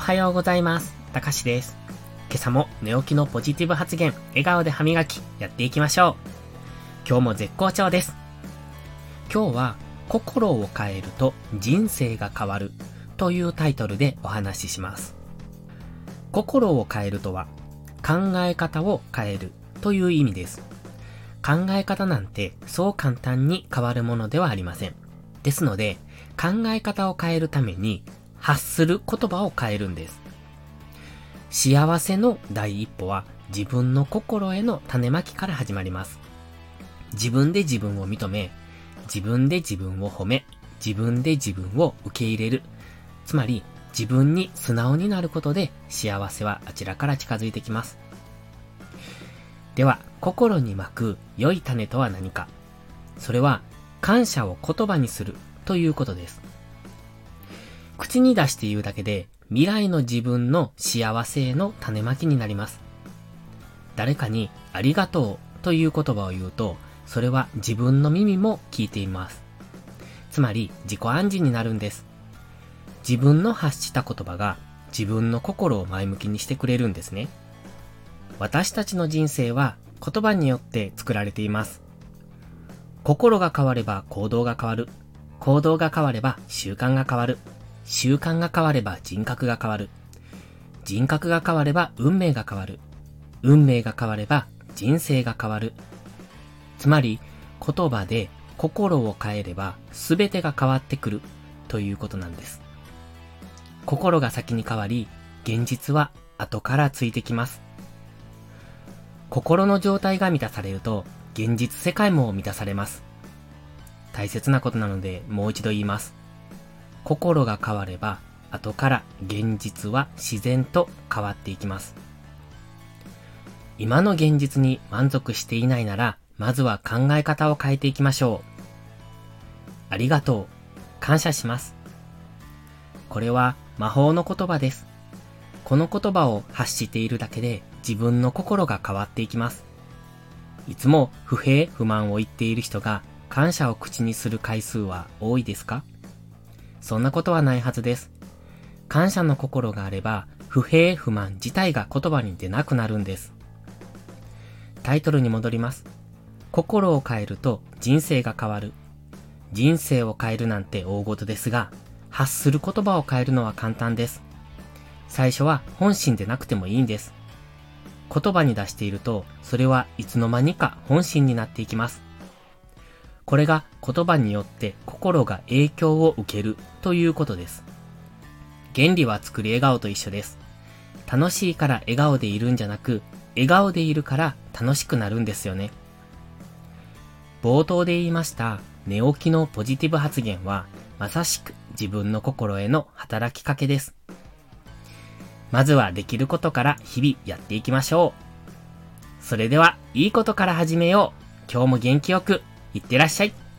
おはようございます。たかしです。今朝も寝起きのポジティブ発言、笑顔で歯磨き、やっていきましょう。今日も絶好調です。今日は、心を変えると人生が変わるというタイトルでお話しします。心を変えるとは、考え方を変えるという意味です。考え方なんてそう簡単に変わるものではありません。ですので、考え方を変えるために発する言葉を変えるんです。幸せの第一歩は自分の心への種まきから始まります。自分で自分を認め、自分で自分を褒め、自分で自分を受け入れる。つまり、自分に素直になることで幸せはあちらから近づいてきます。では、心に巻く良い種とは何かそれは、感謝を言葉にするということです。口に出して言うだけで、未来の自分の幸せへの種まきになります。誰かにありがとうという言葉を言うと、それは自分の耳も聞いています。つまり自己暗示になるんです。自分の発した言葉が自分の心を前向きにしてくれるんですね。私たちの人生は言葉によって作られています。心が変われば行動が変わる。行動が変われば習慣が変わる。習慣が変われば人格が変わる。人格が変われば運命が変わる。運命が変われば人生が変わる。つまり言葉で心を変えれば全てが変わってくるということなんです。心が先に変わり、現実は後からついてきます。心の状態が満たされると、現実世界も満たされます。大切なことなのでもう一度言います。心が変われば、後から現実は自然と変わっていきます。今の現実に満足していないなら、まずは考え方を変えていきましょう。ありがとう。感謝します。これは魔法の言葉です。この言葉を発しているだけで自分の心が変わっていきます。いつも不平不満を言っている人が感謝を口にする回数は多いですか？そんなことはないはずです。感謝の心があれば不平不満自体が言葉に出なくなるんです。タイトルに戻ります。心を変えると人生が変わる。人生を変えるなんて大事ですが、発する言葉を変えるのは簡単です。最初は本心でなくてもいいんです。言葉に出していると、それはいつの間にか本心になっていきます。これが言葉によって心が影響を受けるということです。原理は作り笑顔と一緒です。楽しいから笑顔でいるんじゃなく、笑顔でいるから楽しくなるんですよね。冒頭で言いました寝起きのポジティブ発言は、まさしく自分の心への働きかけです。まずはできることから日々やっていきましょう。それでは、いいことから始めよう。今日も元気よく、いってらっしゃい。